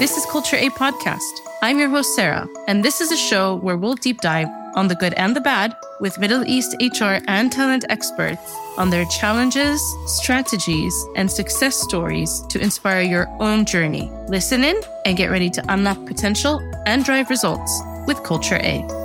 This is Culture A Podcast. I'm your host, Sarah, and this is a show where we'll deep dive on the good and the bad with Middle East HR and talent experts on their challenges, strategies, and success stories to inspire your own journey. Listen in and get ready to unlock potential and drive results with Culture A.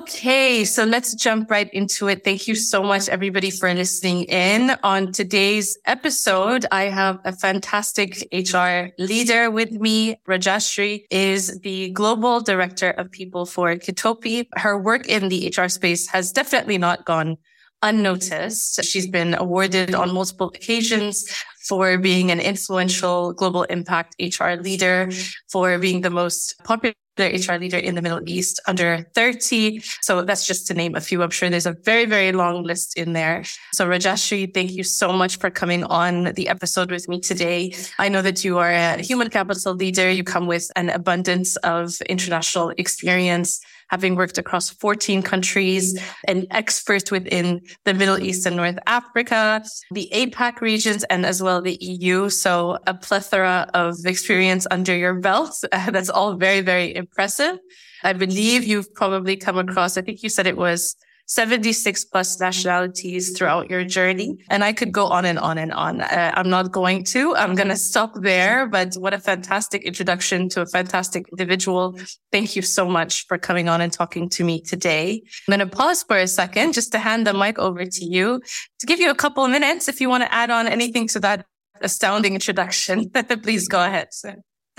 Okay, so let's jump right into it. Thank you so much, everybody, for listening in. On today's episode, I have a fantastic HR leader with me. Rajashree is the global director of people for Kitopi. Her work in the HR space has definitely not gone unnoticed. She's been awarded on multiple occasions for being an influential global impact HR leader, for being the most popular HR leader in the Middle East under 30. So that's just to name a few. I'm sure there's a very, very long list in there. So Rajashree, thank you so much for coming on the episode with me today. I know that you are a human capital leader. You come with an abundance of international experience having worked across 14 countries, an expert within the Middle East and North Africa, the APAC regions, and as well the EU. So a plethora of experience under your belt. That's all very, very impressive. I believe you've probably come across, I think you said it was 76 plus nationalities throughout your journey. And I could go on and on and on. Uh, I'm not going to. I'm going to stop there. But what a fantastic introduction to a fantastic individual. Thank you so much for coming on and talking to me today. I'm going to pause for a second just to hand the mic over to you to give you a couple of minutes. If you want to add on anything to that astounding introduction, please go ahead.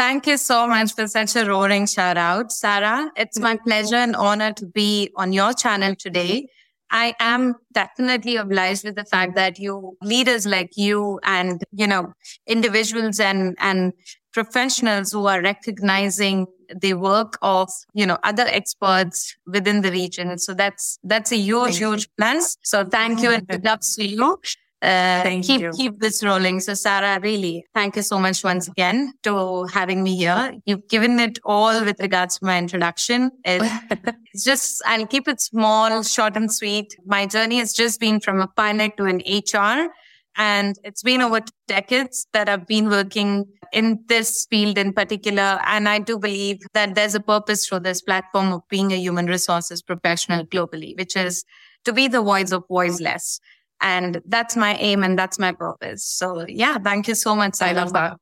Thank you so much for such a roaring shout out, Sarah. It's my pleasure and honor to be on your channel today. I am definitely obliged with the fact that you leaders like you and, you know, individuals and, and professionals who are recognizing the work of, you know, other experts within the region. So that's, that's a huge, huge plus. So thank you and good luck to you. Uh, Thank keep, you. Keep this rolling. So Sarah, really, thank you so much once again to having me here. You've given it all with regards to my introduction. It, it's just, I'll keep it small, short and sweet. My journey has just been from a pilot to an HR. And it's been over decades that I've been working in this field in particular. And I do believe that there's a purpose for this platform of being a human resources professional globally, which is to be the voice of voiceless. And that's my aim and that's my purpose. So yeah, thank you so much. I love that.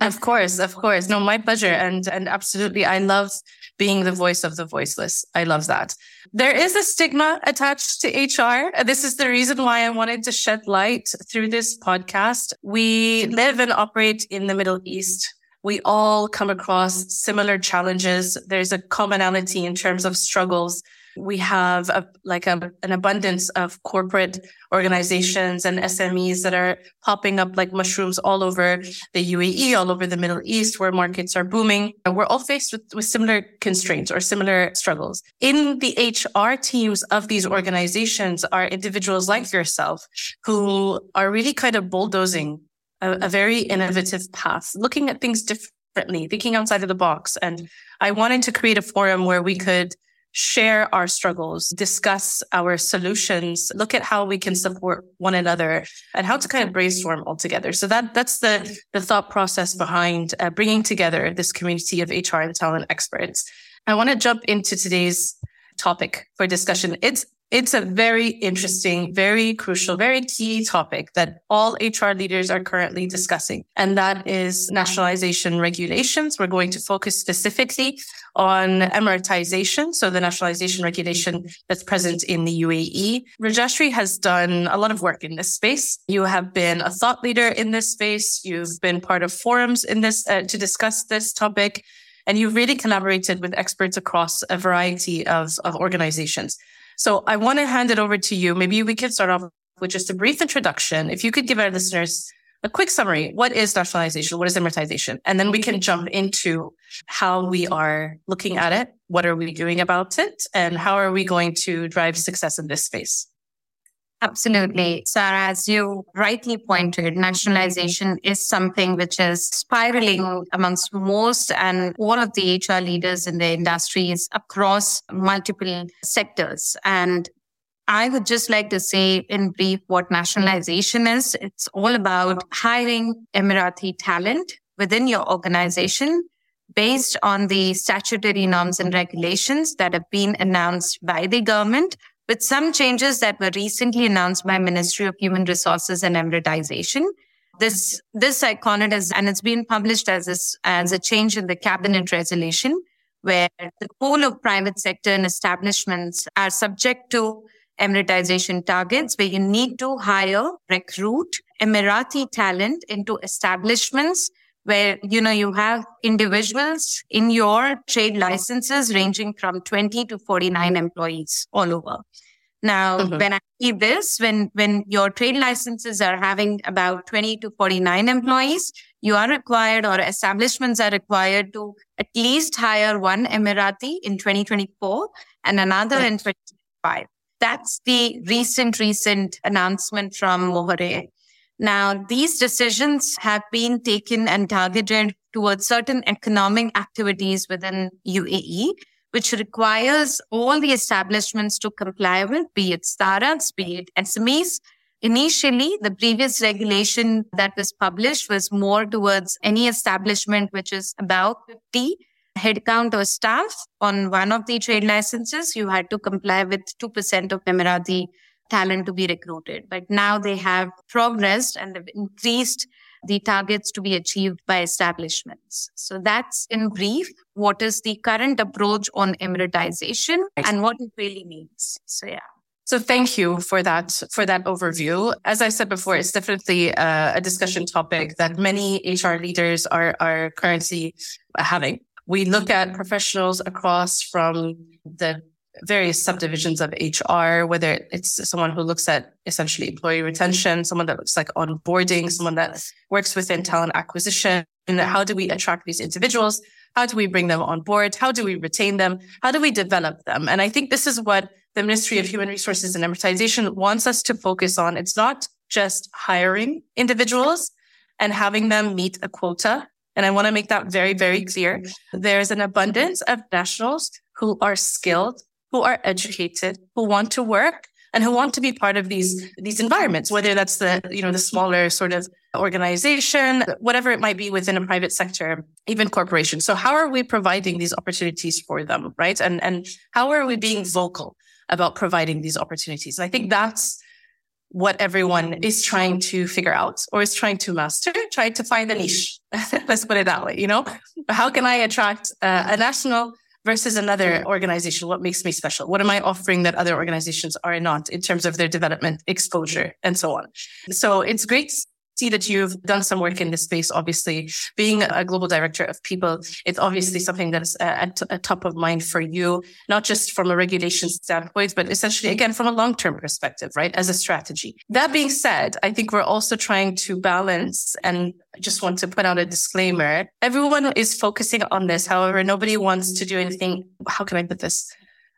of course, of course. No, my pleasure. And, and absolutely. I love being the voice of the voiceless. I love that. There is a stigma attached to HR. This is the reason why I wanted to shed light through this podcast. We live and operate in the Middle East. We all come across similar challenges. There's a commonality in terms of struggles we have a, like a, an abundance of corporate organizations and SMEs that are popping up like mushrooms all over the UAE, all over the Middle East, where markets are booming. We're all faced with, with similar constraints or similar struggles. In the HR teams of these organizations are individuals like yourself who are really kind of bulldozing a, a very innovative path, looking at things differently, thinking outside of the box. And I wanted to create a forum where we could share our struggles, discuss our solutions, look at how we can support one another and how to kind of brainstorm all together. So that, that's the, the thought process behind uh, bringing together this community of HR and talent experts. I want to jump into today's topic for discussion. It's it's a very interesting, very crucial, very key topic that all HR leaders are currently discussing. And that is nationalization regulations. We're going to focus specifically on emiratization. So the nationalization regulation that's present in the UAE. Rajashree has done a lot of work in this space. You have been a thought leader in this space. You've been part of forums in this uh, to discuss this topic. And you've really collaborated with experts across a variety of, of organizations. So I want to hand it over to you. Maybe we could start off with just a brief introduction. If you could give our listeners a quick summary. What is nationalization? What is emiratization? And then we can jump into how we are looking at it. What are we doing about it? And how are we going to drive success in this space? Absolutely. Sarah, as you rightly pointed, nationalization is something which is spiraling amongst most and all of the HR leaders in the industries across multiple sectors. And I would just like to say in brief what nationalization is. It's all about hiring Emirati talent within your organization based on the statutory norms and regulations that have been announced by the government with some changes that were recently announced by Ministry of Human Resources and Emiratization. This, this I call it as, and it's been published as, this, as a change in the cabinet resolution where the whole of private sector and establishments are subject to Emiratization targets where you need to hire, recruit Emirati talent into establishments where, you know, you have individuals in your trade licenses ranging from 20 to 49 employees all over. Now, mm-hmm. when I see this, when, when your trade licenses are having about 20 to 49 employees, you are required or establishments are required to at least hire one Emirati in 2024 and another in 2025. That's the recent, recent announcement from MOHRE. Now, these decisions have been taken and targeted towards certain economic activities within UAE, which requires all the establishments to comply with, be it startups, be it SMEs. Initially, the previous regulation that was published was more towards any establishment which is about 50 headcount or staff on one of the trade licenses. You had to comply with 2% of Emirati talent to be recruited. But now they have progressed and they've increased the targets to be achieved by establishments. So that's in brief what is the current approach on emiratization and what it really means. So yeah. So thank you for that for that overview. As I said before, it's definitely uh, a discussion topic that many HR leaders are are currently having. We look at professionals across from the various subdivisions of HR, whether it's someone who looks at essentially employee retention, someone that looks like onboarding, someone that works within talent acquisition. And how do we attract these individuals? How do we bring them on board? How do we retain them? How do we develop them? And I think this is what the Ministry of Human Resources and Emiratization wants us to focus on. It's not just hiring individuals and having them meet a quota. And I want to make that very, very mm-hmm. clear. There's an abundance of nationals who are skilled, who are educated, who want to work and who want to be part of these these environments whether that's the you know the smaller sort of organization whatever it might be within a private sector even corporation. So how are we providing these opportunities for them right? And and how are we being vocal about providing these opportunities? And i think that's what everyone is trying to figure out or is trying to master trying to find a niche. Let's put it that way you know? How can i attract uh, a national versus another organization? What makes me special? What am I offering that other organizations are not in terms of their development, exposure, and so on? So it's great see that you've done some work in this space. Obviously, being a global director of people, it's obviously something that's uh, at, at uh, top of mind for you, not just from a regulation standpoint, but essentially, again, from a long term perspective, right? As a strategy. That being said, I think we're also trying to balance and I just want to put out a disclaimer. Everyone is focusing on this. However, nobody wants to do anything. How can I put this?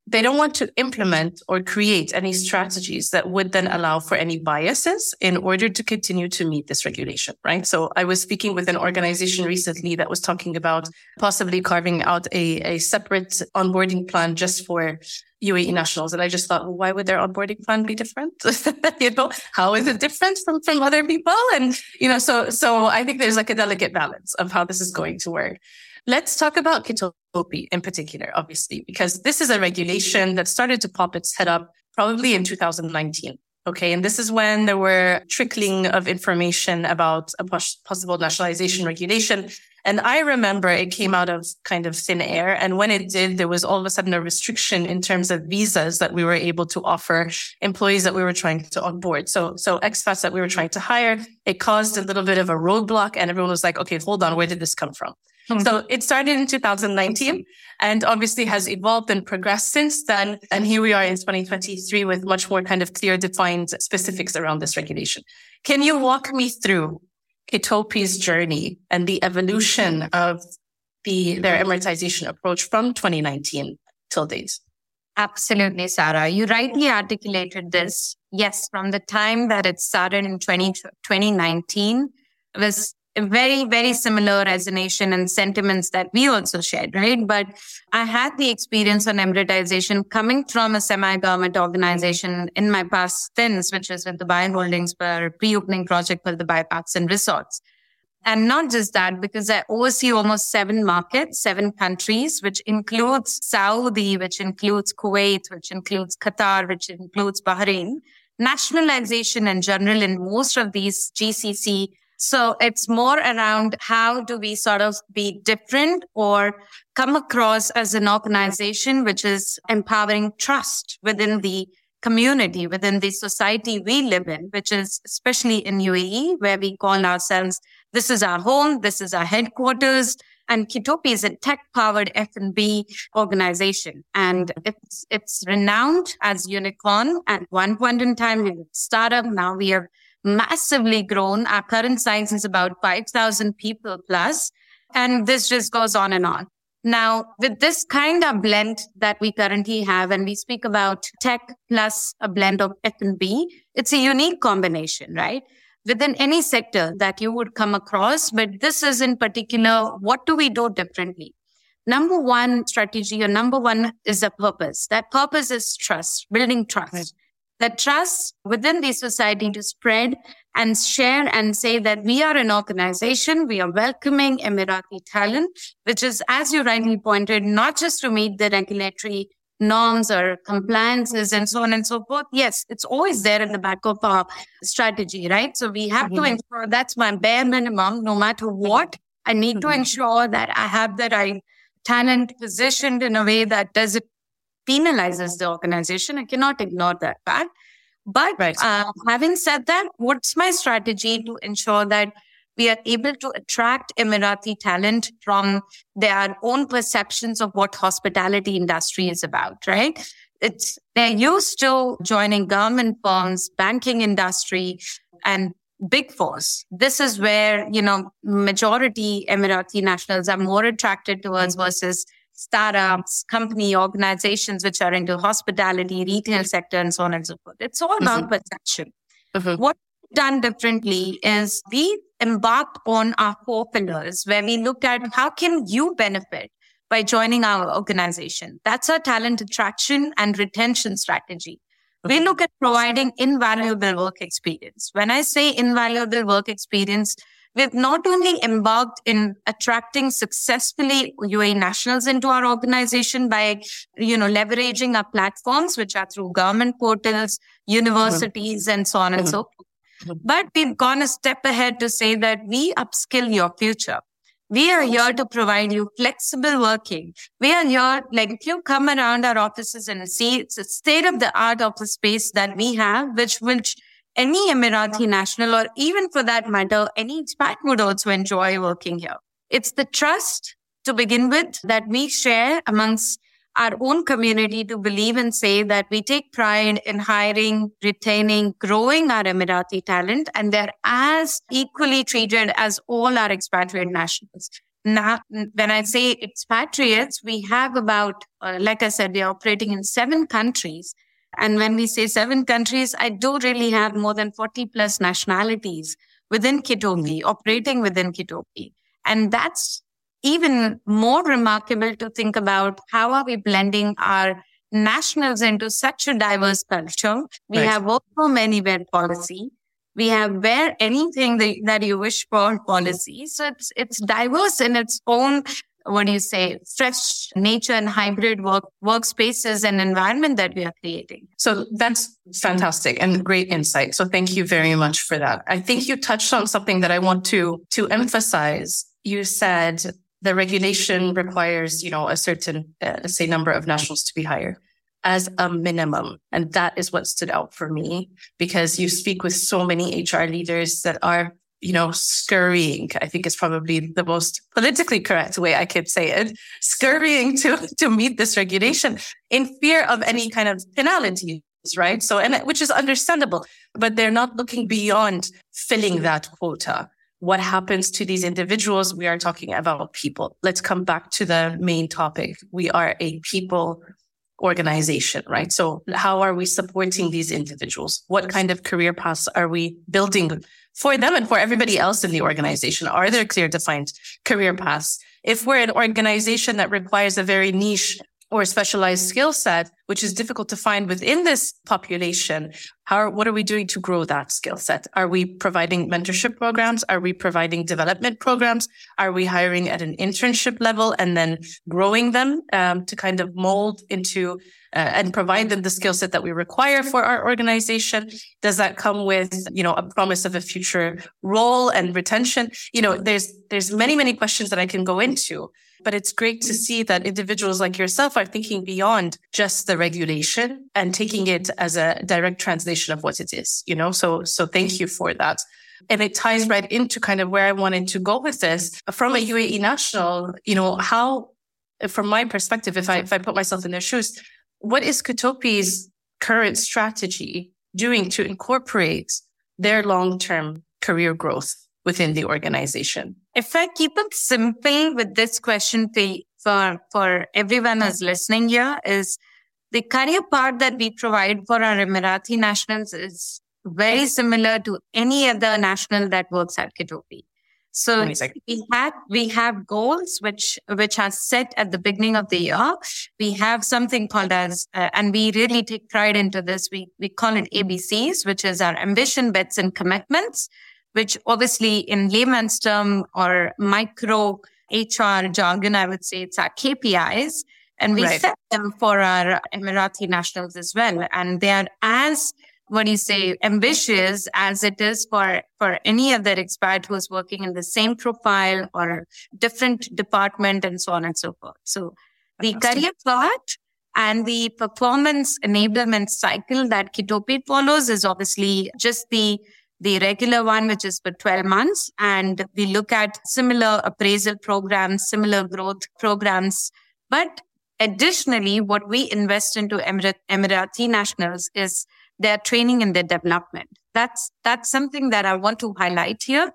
They don't want to implement or create any strategies that would then allow for any biases in order to continue to meet this regulation, right? So I was speaking with an organization recently that was talking about possibly carving out a, a separate onboarding plan just for UAE nationals. And I just thought, well, why would their onboarding plan be different? you know, how is it different from, from other people? And, you know, so, so I think there's like a delicate balance of how this is going to work. Let's talk about Kitopi in particular, obviously, because this is a regulation that started to pop its head up probably in 2019. Okay. And this is when there were trickling of information about a possible nationalization regulation. And I remember it came out of kind of thin air. And when it did, there was all of a sudden a restriction in terms of visas that we were able to offer employees that we were trying to onboard. So, so expats that we were trying to hire, it caused a little bit of a roadblock and everyone was like, okay, hold on. Where did this come from? Hmm. So it started in 2019 and obviously has evolved and progressed since then. And here we are in 2023 with much more kind of clear defined specifics around this regulation. Can you walk me through Kitopi's journey and the evolution of the, their emiratization approach from 2019 till date? Absolutely, Sarah. You rightly articulated this. Yes, from the time that it started in 20, 2019, was very, very similar resonation and sentiments that we also shared, right? But I had the experience on emiratization coming from a semi-government organization in my past stints, which is with the Dubai Holdings for pre-opening project for the Parks and Resorts. And not just that, because I oversee almost seven markets, seven countries, which includes Saudi, which includes Kuwait, which includes Qatar, which includes Bahrain. Nationalization in general in most of these GCC so it's more around how do we sort of be different or come across as an organization which is empowering trust within the community, within the society we live in, which is especially in UAE, where we call ourselves, this is our home, this is our headquarters. And Kitopi is a tech-powered F&B organization, and it's it's renowned as unicorn. At one point in time, we were startup. Now we have massively grown. Our current size is about 5,000 people plus, and this just goes on and on. Now, with this kind of blend that we currently have, and we speak about tech plus a blend of F&B, it's a unique combination, right? Within any sector that you would come across, but this is in particular, what do we do differently? Number one strategy or number one is the purpose. That purpose is trust, building trust. Right that trust within the society to spread and share and say that we are an organization, we are welcoming Emirati talent, which is, as you rightly pointed, not just to meet the regulatory norms or compliances and so on and so forth. Yes, it's always there in the back of our strategy, right? So we have mm-hmm. to ensure that's my bare minimum, no matter what. I need mm-hmm. to ensure that I have the right talent positioned in a way that does it penalizes the organization. I cannot ignore that fact. But right. uh, having said that, what's my strategy to ensure that we are able to attract Emirati talent from their own perceptions of what hospitality industry is about, right? It's, they're used to joining government firms, banking industry, and big fours. This is where, you know, majority Emirati nationals are more attracted towards mm-hmm. versus startups, company organizations which are into hospitality, retail sector, and so on and so forth. It's all about mm-hmm. perception. Mm-hmm. What done differently is we embarked on our four pillars where we looked at how can you benefit by joining our organization. That's our talent attraction and retention strategy. We look at providing invaluable work experience. When I say invaluable work experience, We've not only embarked in attracting successfully UAE nationals into our organization by, you know, leveraging our platforms, which are through government portals, universities, and so on and so forth. But we've gone a step ahead to say that we upskill your future. We are here to provide you flexible working. We are here, like if you come around our offices and see it's a state of the art office space that we have, which, which any Emirati national or even for that matter, any expat would also enjoy working here. It's the trust to begin with that we share amongst our own community to believe and say that we take pride in hiring, retaining, growing our Emirati talent, and they're as equally treated as all our expatriate nationals. Now, when I say expatriates, we have about, uh, like I said, we're operating in seven countries. And when we say seven countries, I do really have more than 40 plus nationalities within Kitopi, mm-hmm. operating within Kitopi. And that's even more remarkable to think about how are we blending our nationals into such a diverse culture. We right. have work from anywhere policy. We have wear anything that, that you wish for policy. So it's, it's diverse in its own what do you say, fresh nature and hybrid work workspaces and environment that we are creating. So that's fantastic and great insight. So thank you very much for that. I think you touched on something that I want to to emphasize. You said the regulation requires, you know, a certain, uh, say, number of nationals to be hired as a minimum. And that is what stood out for me because you speak with so many HR leaders that are you know, scurrying, I think is probably the most politically correct way I could say it, scurrying to, to meet this regulation in fear of any kind of penalties, right? So, and which is understandable, but they're not looking beyond filling that quota. What happens to these individuals? We are talking about people. Let's come back to the main topic. We are a people organization, right? So how are we supporting these individuals? What kind of career paths are we building for them and for everybody else in the organization? Are there clear defined career paths? If we're an organization that requires a very niche or a specialized skill set, which is difficult to find within this population. How, what are we doing to grow that skill set? Are we providing mentorship programs? Are we providing development programs? Are we hiring at an internship level and then growing them um, to kind of mold into uh, and provide them the skill set that we require for our organization? Does that come with, you know, a promise of a future role and retention? You know, there's, there's many, many questions that I can go into but it's great to see that individuals like yourself are thinking beyond just the regulation and taking it as a direct translation of what it is, you know? So, so thank you for that. And it ties right into kind of where I wanted to go with this from a UAE national, you know, how, from my perspective, if I, if I put myself in their shoes, what is Kitopi's current strategy doing to incorporate their long-term career growth within the organization? If I keep it simple with this question for, for everyone who's listening here is the career path that we provide for our Emirati nationals is very similar to any other national that works at Kitopi. So we have we have goals which which are set at the beginning of the year. We have something called as uh, and we really take pride into this. We we call it ABCs, which is our ambition, bets, and commitments which obviously in layman's term or micro HR jargon, I would say it's our KPIs. And we right. set them for our Emirati nationals as well. And they are as, what do you say, ambitious as it is for, for any other expat who's working in the same profile or different department and so on and so forth. So the career path and the performance enablement cycle that Kitopi follows is obviously just the the regular one, which is for 12 months. And we look at similar appraisal programs, similar growth programs. But additionally, what we invest into Emirat- Emirati nationals is their training and their development. That's, that's something that I want to highlight here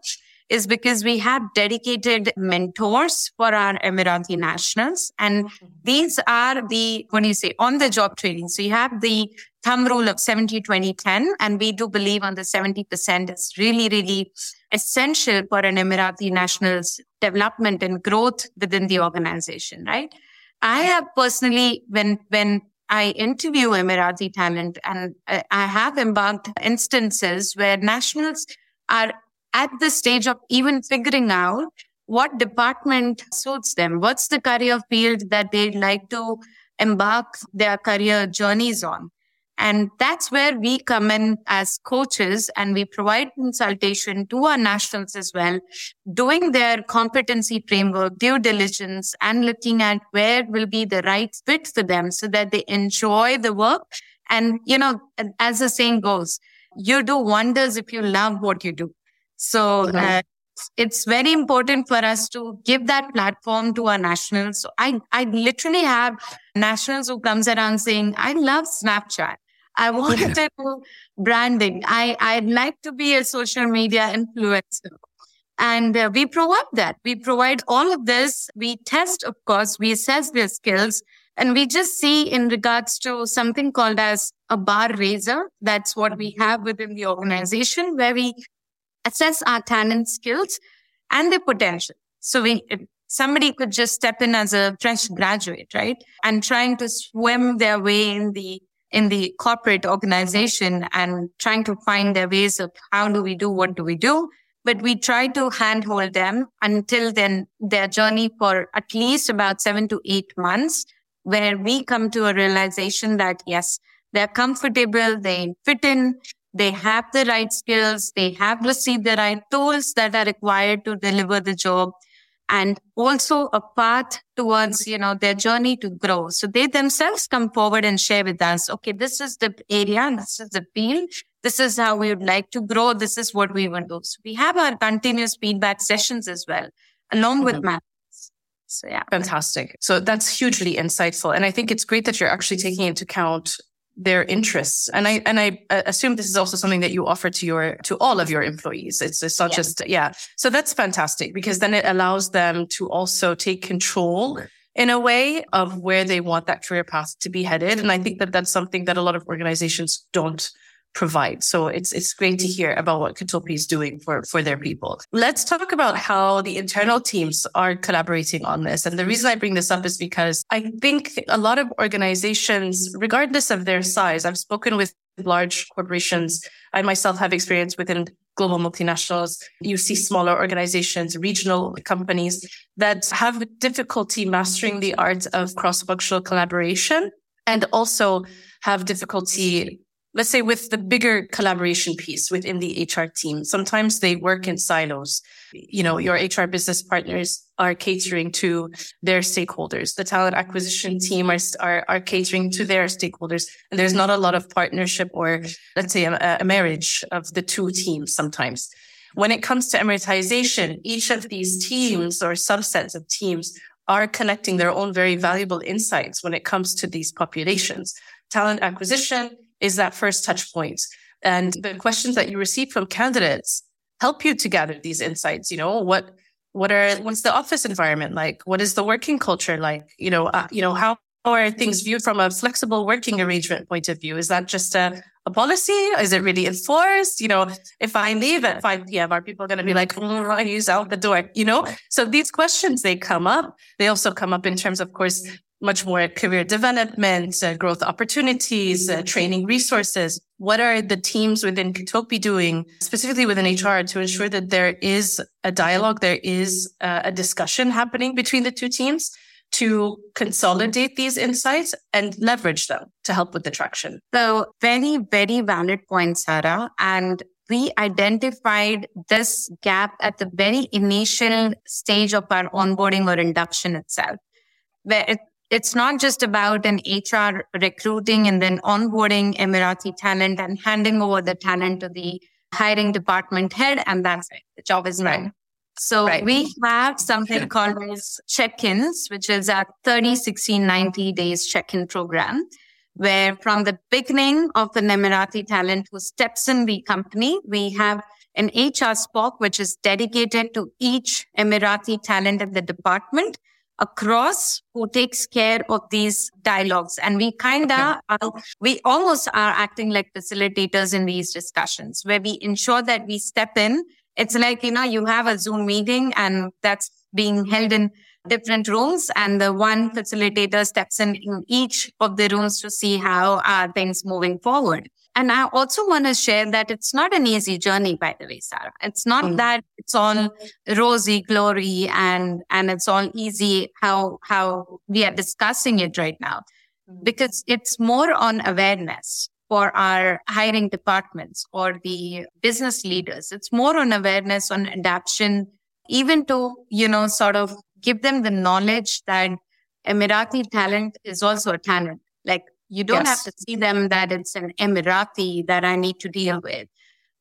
is because we have dedicated mentors for our Emirati nationals. And mm-hmm. these are the, do you say, on the job training. So you have the thumb rule of 70, 20, 10. And we do believe on the 70% is really, really essential for an Emirati national's development and growth within the organization, right? I have personally, when, when I interview Emirati talent and I have embarked instances where nationals are at the stage of even figuring out what department suits them. What's the career field that they'd like to embark their career journeys on? And that's where we come in as coaches and we provide consultation to our nationals as well, doing their competency framework, due diligence and looking at where will be the right fit for them so that they enjoy the work. And, you know, as the saying goes, you do wonders if you love what you do. So, uh, it's very important for us to give that platform to our nationals. So I, I literally have nationals who comes around saying, I love Snapchat. I want to do branding. I, I'd like to be a social media influencer. And uh, we provide that. We provide all of this. We test, of course, we assess their skills and we just see in regards to something called as a bar raiser. That's what we have within the organization where we assess our talent skills and their potential. So we, somebody could just step in as a fresh graduate, right? And trying to swim their way in the in the corporate organization and trying to find their ways of how do we do, what do we do? But we try to handhold them until then their journey for at least about seven to eight months, where we come to a realization that yes, they're comfortable, they fit in, they have the right skills, they have received the right tools that are required to deliver the job and also a path towards, you know, their journey to grow. So they themselves come forward and share with us, okay, this is the area, this is the field. This is how we would like to grow. This is what we want to do. So we have our continuous feedback sessions as well, along with mm-hmm. So yeah. Fantastic. So that's hugely insightful. And I think it's great that you're actually taking into account their interests. And i and i uh, assume this is also something that you offer to your to all of your employees. It's, it's not yeah. just yeah. So that's fantastic because then it allows them to also take control in a way of where they want that career path to be headed. And i think that that's something that a lot of organizations don't provide. So it's it's great to hear about what Kitopi is doing for for their people. Let's talk about how the internal teams are collaborating on this. And the reason I bring this up is because I think a lot of organizations, regardless of their size, I've spoken with large corporations. I myself have experience within global multinationals. You see smaller organizations, regional companies that have difficulty mastering the art of cross-functional collaboration and also have difficulty let's say with the bigger collaboration piece within the HR team, sometimes they work in silos. You know, your HR business partners are catering to their stakeholders. The talent acquisition team are, are, are catering to their stakeholders. And there's not a lot of partnership or let's say a, a marriage of the two teams sometimes. When it comes to Emiratization, each of these teams or subsets of teams are connecting their own very valuable insights when it comes to these populations. Talent acquisition is that first touch point. And the questions that you receive from candidates help you to gather these insights. You know, what, what are, what's the office environment like? What is the working culture like? You know, uh, you know, how are things viewed from a flexible working arrangement point of view? Is that just a, a policy? Is it really enforced? You know, if I leave at 5 p.m., are people going to be like, mm, I use out the door? You know, so these questions, they come up. They also come up in terms, of course, much more career development, uh, growth opportunities, uh, training resources. What are the teams within Kitopi doing specifically within HR to ensure that there is a dialogue, there is uh, a discussion happening between the two teams to consolidate these insights and leverage them to help with the traction? So very, very valid point, Sarah. And we identified this gap at the very initial stage of our onboarding or induction itself where it, it's not just about an HR recruiting and then onboarding Emirati talent and handing over the talent to the hiring department head, and that's it. The job is done. So right. we have something called as check-ins, which is a 30, 60, 90 days check-in program, where from the beginning of the Emirati talent who steps in the company, we have an HR SPOC, which is dedicated to each Emirati talent in the department across who takes care of these dialogues. And we kind of, okay. we almost are acting like facilitators in these discussions where we ensure that we step in. It's like, you know, you have a Zoom meeting and that's being held in different rooms and the one facilitator steps in in each of the rooms to see how are things moving forward. And I also want to share that it's not an easy journey, by the way, Sarah. It's not mm. that it's all rosy glory and, and it's all easy how, how we are discussing it right now, mm. because it's more on awareness for our hiring departments or the business leaders. It's more on awareness on adaptation, even to, you know, sort of give them the knowledge that Emirati talent is also a talent. Like you don't yes. have to see them that it's an Emirati that I need to deal with.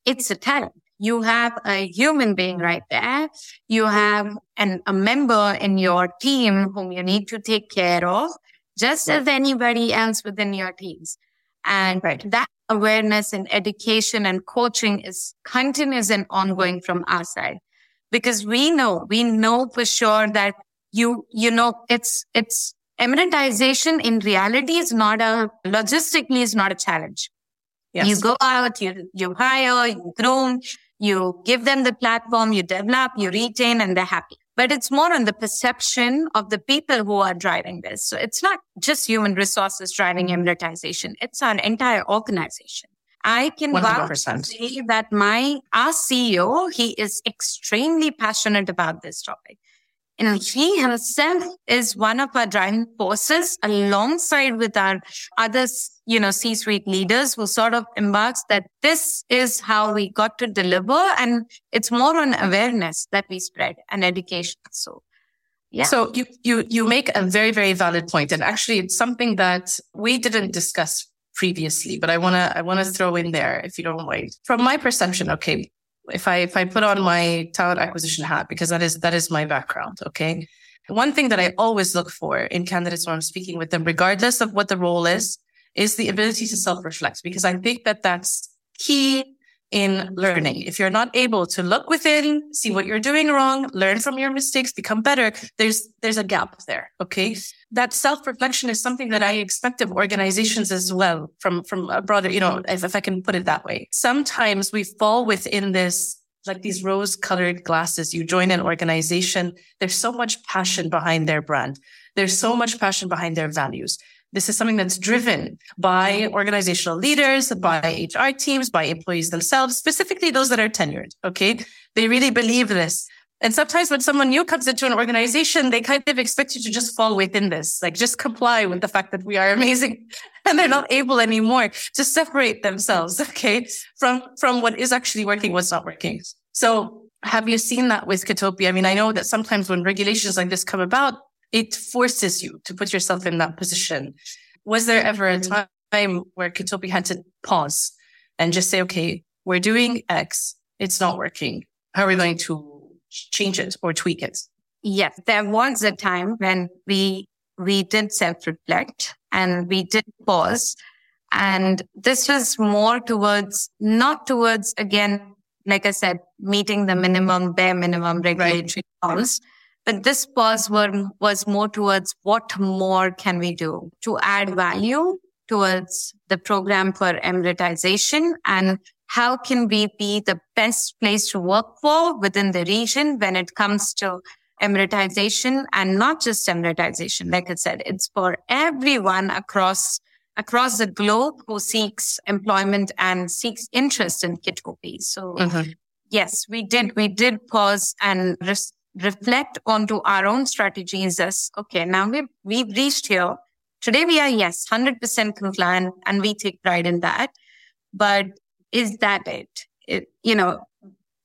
It's a talent. You have a human being right there. You have an, a member in your team whom you need to take care of, just as anybody else within your teams. And right. that awareness and education and coaching is continuous and ongoing from our side because we know, we know for sure that you, you know, it's, it's Emiratization in reality is not a, logistically is not a challenge. Yes. You go out, you, you hire, you groom, you give them the platform, you develop, you retain, and they're happy. But it's more on the perception of the people who are driving this. So it's not just human resources driving emiratization. It's our entire organization. I can 100%. say that my, our CEO, he is extremely passionate about this topic. You know, he himself is one of our driving forces alongside with our other, you know, C-suite leaders who sort of embarks that this is how we got to deliver. And it's more on awareness that we spread and education. So yeah. So you, you, you make a very, very valid point. And actually it's something that we didn't discuss previously, but I want to, I want to throw in there if you don't mind. From my perception, okay, if I if I put on my talent acquisition hat because that is that is my background. Okay. One thing that I always look for in candidates when I'm speaking with them, regardless of what the role is, is the ability to self-reflect because I think that that's key in mm-hmm. learning. If you're not able to look within, see what you're doing wrong, learn from your mistakes, become better, there's, there's a gap there. Okay. Mm-hmm. That self-reflection is something that I expect of organizations as well from, from a broader, you know, if, if I can put it that way. Sometimes we fall within this like these rose colored glasses. You join an organization. There's so much passion behind their brand. There's so much passion behind their values. This is something that's driven by organizational leaders, by HR teams, by employees themselves, specifically those that are tenured. Okay. They really believe this. And sometimes when someone new comes into an organization, they kind of expect you to just fall within this, like just comply with the fact that we are amazing and they're not able anymore to separate themselves. Okay. From, from what is actually working, what's not working. So have you seen that with Kitopi? I mean, I know that sometimes when regulations like this come about, it forces you to put yourself in that position. Was there ever a mm-hmm. time where Kitopi had to pause and just say, okay, we're doing X. It's not working. How are we going to change it or tweak it? Yes, there was a time when we, we did self reflect and we did pause. And this was more towards, not towards, again, like I said, meeting the minimum, bare minimum regulatory right. norms but this pause were, was more towards what more can we do to add value towards the program for Emiratization and how can we be the best place to work for within the region when it comes to Emiratization and not just Emiratization. Like I said, it's for everyone across across the globe who seeks employment and seeks interest in Kitopi. So mm-hmm. yes, we did we did pause and res- reflect onto our own strategies as, okay, now we've, we've reached here. Today we are, yes, 100% compliant and we take pride in that. But is that it? it you know,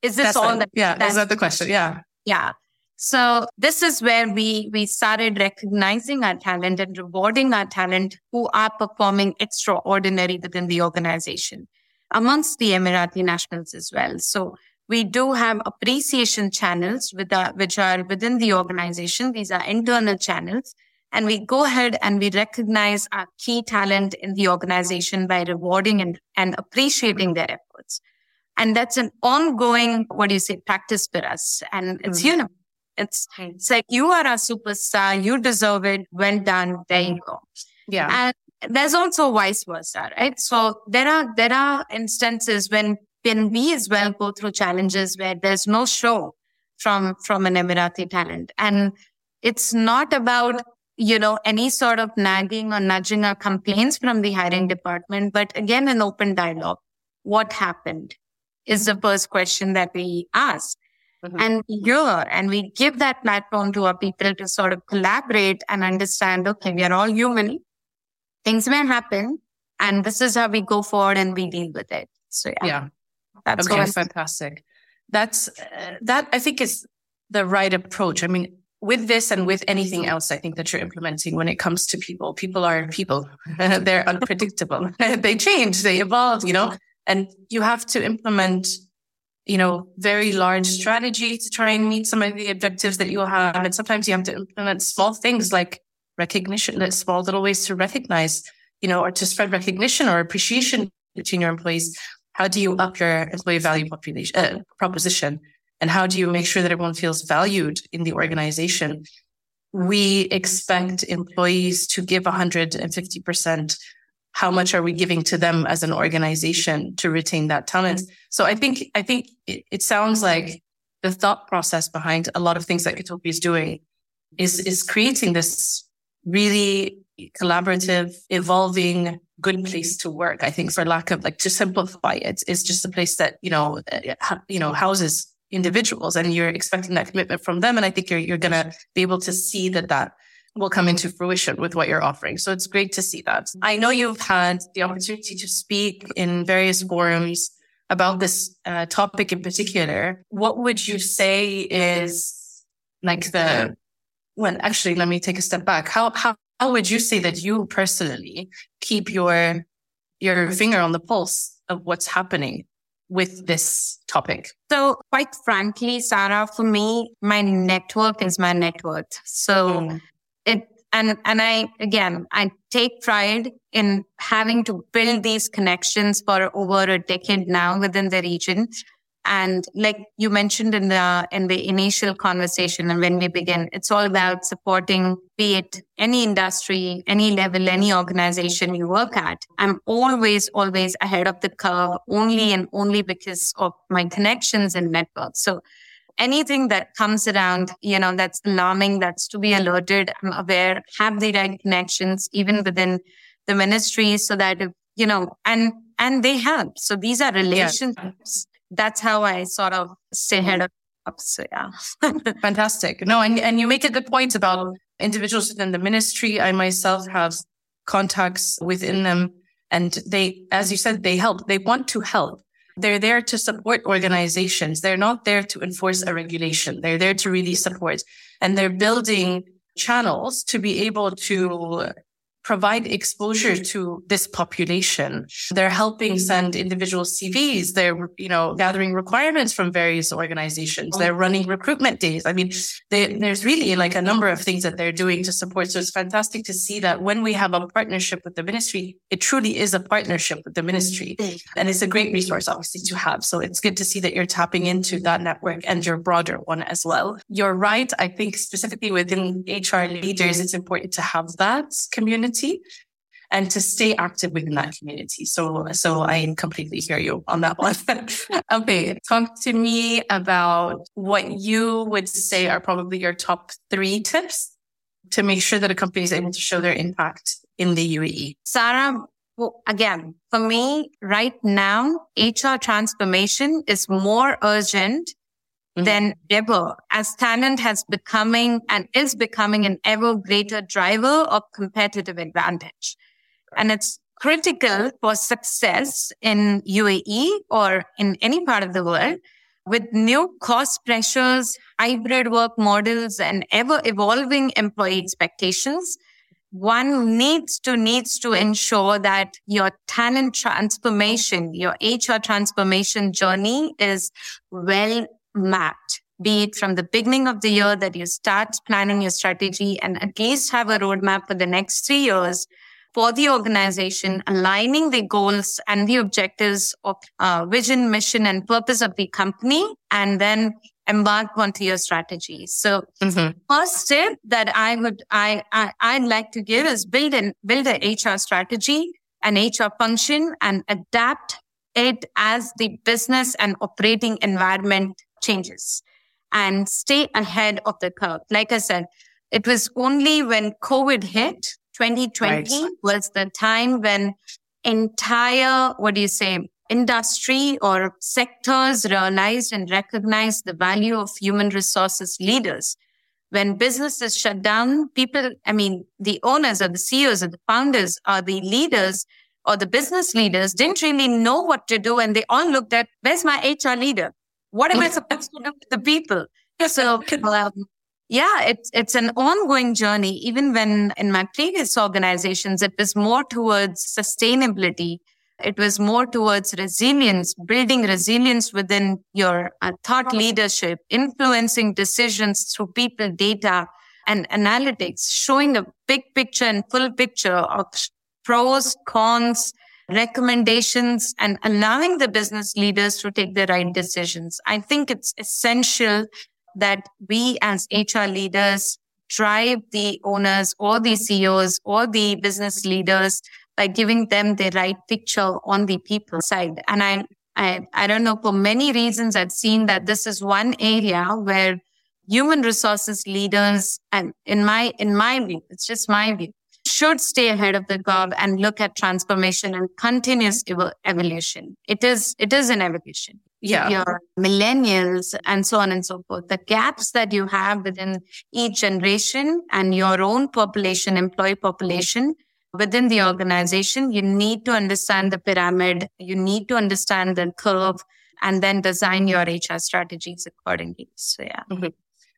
is this That's all that? Yeah. Is that the question? Yeah. Yeah. So this is where we, we started recognizing our talent and rewarding our talent who are performing extraordinary within the organization amongst the Emirati nationals as well. So we do have appreciation channels with the, which are within the organization. These are internal channels. And we go ahead and we recognize our key talent in the organization by rewarding and, and appreciating their efforts. And that's an ongoing, what do you say, practice for us. And it's, mm-hmm. you know, it's, it's like you are a superstar. You deserve it. Well done. There you go. Yeah. And there's also vice versa, right? So there are, there are instances when when we as well go through challenges where there's no show from from an Emirati talent. And it's not about, you know, any sort of nagging or nudging or complaints from the hiring department, but again, an open dialogue. What happened is the first question that we ask. Mm-hmm. And here, and we give that platform to our people to sort of collaborate and understand, okay, we are all human. Things may happen. And this is how we go forward and we deal with it. So yeah. yeah. That's okay, fantastic. That's uh, that. I think is the right approach. I mean, with this and with anything else, I think that you're implementing when it comes to people. People are people. They're unpredictable. they change. They evolve. You know, and you have to implement. You know, very large strategy to try and meet some of the objectives that you have. And sometimes you have to implement small things like recognition, that small little ways to recognize, you know, or to spread recognition or appreciation between your employees. How do you up your employee value population uh, proposition? And how do you make sure that everyone feels valued in the organization? We expect employees to give 150%. How much are we giving to them as an organization to retain that talent? So I think, I think it, it sounds like the thought process behind a lot of things that Kitopi is doing is, is creating this really collaborative, evolving, good place to work. I think for lack of like to simplify it, it's just a place that, you know, uh, you know, houses individuals and you're expecting that commitment from them. And I think you're, you're going to be able to see that that will come into fruition with what you're offering. So it's great to see that. I know you've had the opportunity to speak in various forums about this uh, topic in particular. What would you say is like the, well, actually, let me take a step back. How, how, how would you say that you personally keep your your finger on the pulse of what's happening with this topic? So, quite frankly, Sarah, for me, my network is my net worth. So, mm. it And, and I, again, I take pride in having to build these connections for over a decade now within the region. And like you mentioned in the, in the initial conversation and when we begin, it's all about supporting, be it any industry, any level, any organization you work at. I'm always, always ahead of the curve only and only because of my connections and networks. So anything that comes around, you know, that's alarming, that's to be alerted. I'm aware, have the right connections, even within the ministry so that, you know, and, and they help. So these are relationships. Yeah. That's how I sort of stay ahead of so yeah. Fantastic. No, and, and you make a good point about individuals within the ministry. I myself have contacts within them and they, as you said, they help. They want to help. They're there to support organizations. They're not there to enforce a regulation. They're there to really support and they're building channels to be able to provide exposure to this population. They're helping mm-hmm. send individual CVs. They're, you know, gathering requirements from various organizations. Oh. They're running recruitment days. I mean, they, there's really like a number of things that they're doing to support. So it's fantastic to see that when we have a partnership with the ministry, it truly is a partnership with the mm-hmm. ministry. And it's a great resource, obviously, to have. So it's good to see that you're tapping into that network and your broader one as well. You're right. I think specifically within HR leaders, it's important to have that community community and to stay active within that community. So, so I completely hear you on that one. okay. Talk to me about what you would say are probably your top three tips to make sure that a company is able to show their impact in the UAE. Sarah, well, again, for me right now, HR transformation is more urgent mm-hmm. than ever as talent has becoming and is becoming an ever greater driver of competitive advantage. And it's critical for success in UAE or in any part of the world with new cost pressures, hybrid work models and ever evolving employee expectations. One needs to needs to ensure that your talent transformation, your HR transformation journey is well mapped, be it from the beginning of the year that you start planning your strategy and at least have a roadmap for the next three years for the organization, aligning the goals and the objectives of uh, vision, mission, and purpose of the company, and then embark onto your strategy. So, mm-hmm. first tip that I would I, I I'd like to give is build an build a HR strategy, an HR function, and adapt it as the business and operating environment changes and stay ahead of the curve. Like I said, it was only when COVID hit, 2020 right. was the time when entire, what do you say, industry or sectors realized and recognized the value of human resources leaders. When businesses shut down, people, I mean, the owners or the CEOs or the founders or the leaders or the business leaders didn't really know what to do. And they all looked at, where's my HR leader? What am I supposed to do with the people? So, um, yeah, it's, it's an ongoing journey. Even when in my previous organizations, it was more towards sustainability. It was more towards resilience, building resilience within your uh, thought leadership, influencing decisions through people data and analytics, showing a big picture and full picture of pros, cons, recommendations and allowing the business leaders to take the right decisions. I think it's essential that we as HR leaders drive the owners or the CEOs or the business leaders by giving them the right picture on the people side. And I, I, I don't know, for many reasons, I've seen that this is one area where human resources leaders, and in my, in my view, it's just my view, should stay ahead of the curve and look at transformation and continuous ev- evolution. It is, it is an evolution. Yeah. Your millennials and so on and so forth. The gaps that you have within each generation and your own population, employee population within the organization, you need to understand the pyramid. You need to understand the curve and then design your HR strategies accordingly. So yeah. Mm-hmm.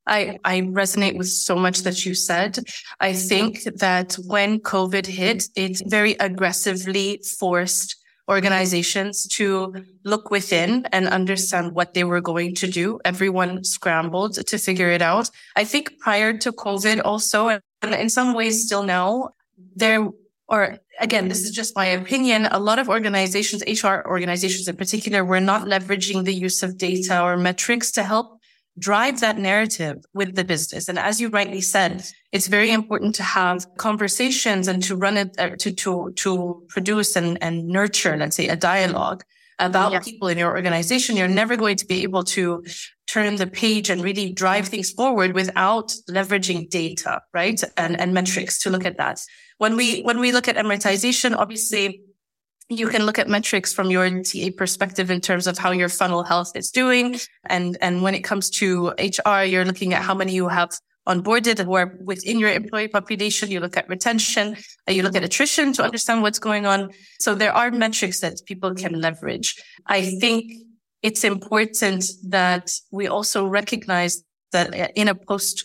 I, I resonate with so much that you said. I think that when COVID hit, it very aggressively forced organizations to look within and understand what they were going to do. Everyone scrambled to figure it out. I think prior to COVID also, and in some ways still now, There, or again, this is just my opinion. A lot of organizations, HR organizations in particular, were not leveraging the use of data or metrics to help drive that narrative with the business. And as you rightly said, it's very important to have conversations and to run it, uh, to, to, to produce and, and nurture, let's say, a dialogue about yeah. people in your organization. You're never going to be able to turn the page and really drive things forward without leveraging data, right? And, and metrics to look at that. When we, when we look at Emiratization, obviously, you can look at metrics from your TA perspective in terms of how your funnel health is doing. And, and when it comes to HR, you're looking at how many you have onboarded who are within your employee population. You look at retention, you look at attrition to understand what's going on. So there are metrics that people can leverage. I think it's important that we also recognize that in a post,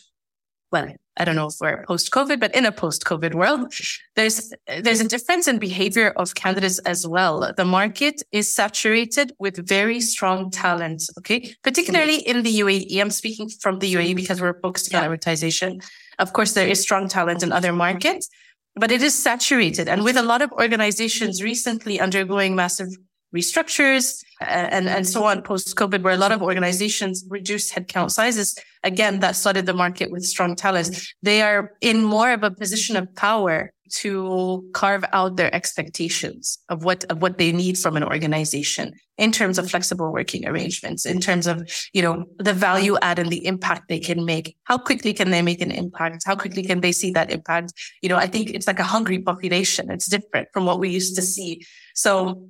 well, I don't know if we're post COVID, but in a post COVID world, there's, there's a difference in behavior of candidates as well. The market is saturated with very strong talent. Okay. Particularly in the UAE. I'm speaking from the UAE because we're focused on advertising. Of course, there is strong talent in other markets, but it is saturated. And with a lot of organizations recently undergoing massive restructures and, and so on post COVID, where a lot of organizations reduced headcount sizes. Again, that flooded the market with strong talent. They are in more of a position of power to carve out their expectations of what, of what they need from an organization in terms of flexible working arrangements, in terms of, you know, the value add and the impact they can make. How quickly can they make an impact? How quickly can they see that impact? You know, I think it's like a hungry population. It's different from what we used to see. So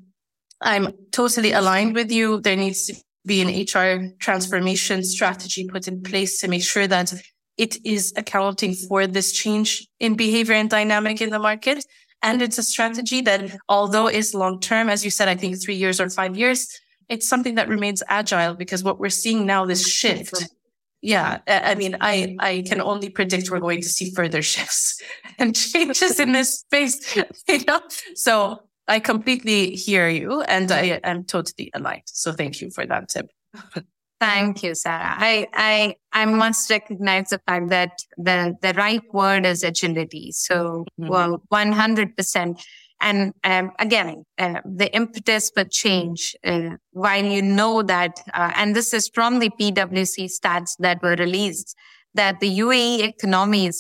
I'm totally aligned with you. There needs to be an HR transformation strategy put in place to make sure that it is accounting for this change in behavior and dynamic in the market. And it's a strategy that, although is long term, as you said, I think three years or five years, it's something that remains agile because what we're seeing now, this shift. Yeah. I mean, I, I can only predict we're going to see further shifts and changes in this space, you know? So I completely hear you and I am totally aligned. So thank you for that tip. Thank you, Sarah. I, I, I must recognize the fact that the, the right word is agility. So, mm-hmm. well, 100%. And um, again, uh, the impetus for change, uh, while you know that, uh, and this is from the PwC stats that were released, that the UAE economy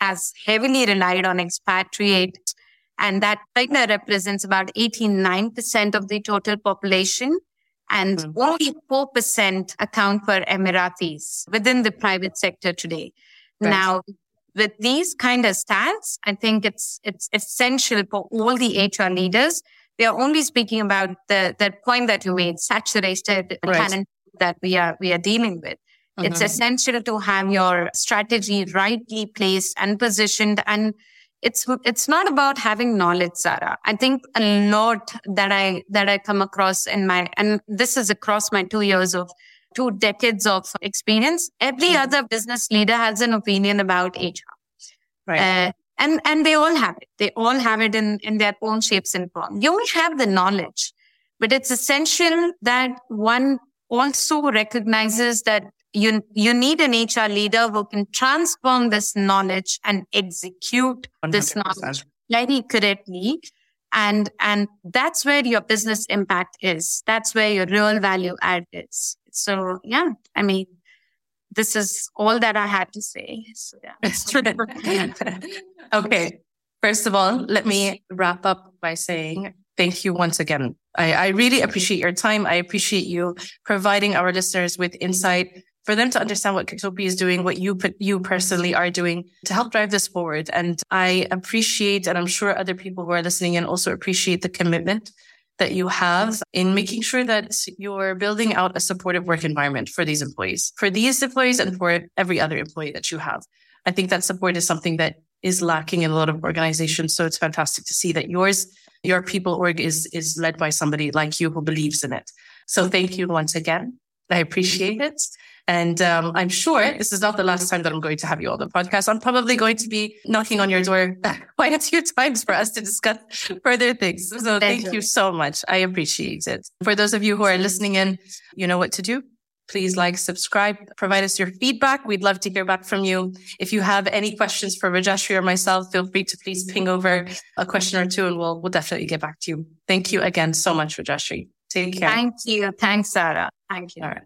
has heavily relied on expatriate and that figure represents about 89% of the total population. And mm-hmm. only 4% account for Emiratis within the private sector today. Right. Now, with these kind of stats, I think it's, it's essential for all the HR leaders. We are only speaking about the, the point that you made, saturated right. talent that we are, we are dealing with. Mm-hmm. It's essential to have your strategy rightly placed and positioned and it's it's not about having knowledge sarah. I think a lot that i that i come across in my and this is across my two years of two decades of experience. Every mm-hmm. other business leader has an opinion about hr right. Uh, and and they all have it. They all have it in in their own shapes and form. You may have the knowledge but it's essential that one also recognizes that you, you need an HR leader who can transform this knowledge and execute 100%. this knowledge very correctly. And, and that's where your business impact is. That's where your real value add is. So yeah, I mean, this is all that I had to say. So, yeah. okay. First of all, let me wrap up by saying thank you once again. I, I really appreciate your time. I appreciate you providing our listeners with insight for them to understand what Kitopi is doing, what you you personally are doing to help drive this forward. And I appreciate, and I'm sure other people who are listening in also appreciate the commitment that you have in making sure that you're building out a supportive work environment for these employees, for these employees and for every other employee that you have. I think that support is something that is lacking in a lot of organizations. So it's fantastic to see that yours, your people org is, is led by somebody like you who believes in it. So thank you once again. I appreciate it. And um, I'm sure this is not the last time that I'm going to have you on the podcast. I'm probably going to be knocking on your door quite a few times for us to discuss further things. So thank, thank you so much. I appreciate it. For those of you who are listening in, you know what to do please like, subscribe, provide us your feedback. We'd love to hear back from you. If you have any questions for Rajashree or myself, feel free to please ping over a question or two and we'll, we'll definitely get back to you. Thank you again so much, Rajashree. Take care. Thank you. Thanks, Sarah. Thank you. All right.